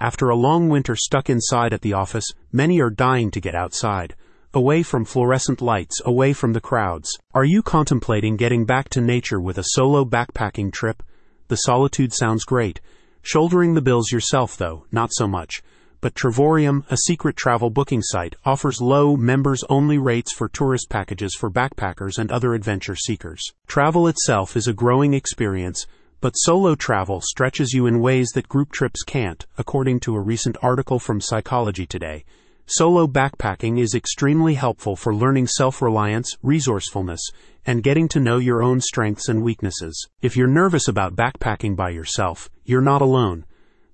After a long winter stuck inside at the office, many are dying to get outside. Away from fluorescent lights, away from the crowds. Are you contemplating getting back to nature with a solo backpacking trip? The solitude sounds great. Shouldering the bills yourself, though, not so much. But Travorium, a secret travel booking site, offers low, members only rates for tourist packages for backpackers and other adventure seekers. Travel itself is a growing experience, but solo travel stretches you in ways that group trips can't, according to a recent article from Psychology Today. Solo backpacking is extremely helpful for learning self reliance, resourcefulness, and getting to know your own strengths and weaknesses. If you're nervous about backpacking by yourself, you're not alone.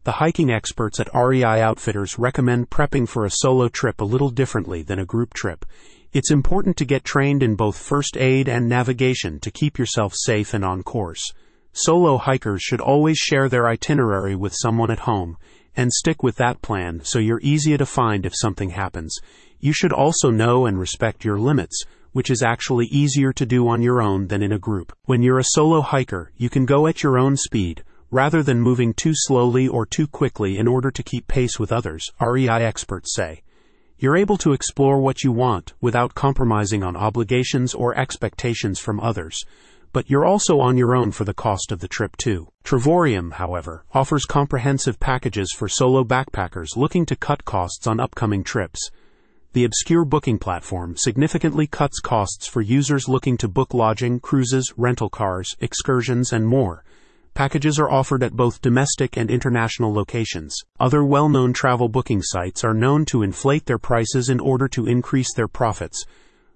The hiking experts at REI Outfitters recommend prepping for a solo trip a little differently than a group trip. It's important to get trained in both first aid and navigation to keep yourself safe and on course. Solo hikers should always share their itinerary with someone at home and stick with that plan so you're easier to find if something happens. You should also know and respect your limits, which is actually easier to do on your own than in a group. When you're a solo hiker, you can go at your own speed, rather than moving too slowly or too quickly in order to keep pace with others, REI experts say. You're able to explore what you want without compromising on obligations or expectations from others but you're also on your own for the cost of the trip too. Travorium, however, offers comprehensive packages for solo backpackers looking to cut costs on upcoming trips. The obscure booking platform significantly cuts costs for users looking to book lodging, cruises, rental cars, excursions, and more. Packages are offered at both domestic and international locations. Other well known travel booking sites are known to inflate their prices in order to increase their profits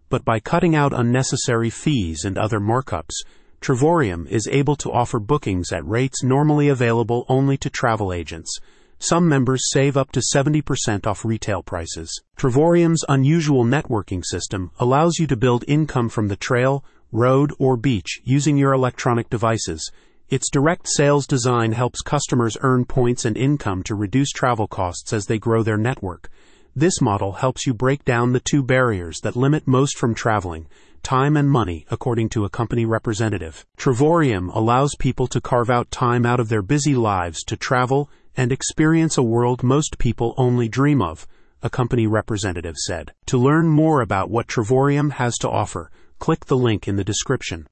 but by cutting out unnecessary fees and other markups, Travorium is able to offer bookings at rates normally available only to travel agents. Some members save up to 70% off retail prices. Travorium's unusual networking system allows you to build income from the trail, road, or beach using your electronic devices. Its direct sales design helps customers earn points and income to reduce travel costs as they grow their network. This model helps you break down the two barriers that limit most from traveling time and money, according to a company representative. Travorium allows people to carve out time out of their busy lives to travel and experience a world most people only dream of, a company representative said. To learn more about what Travorium has to offer, click the link in the description.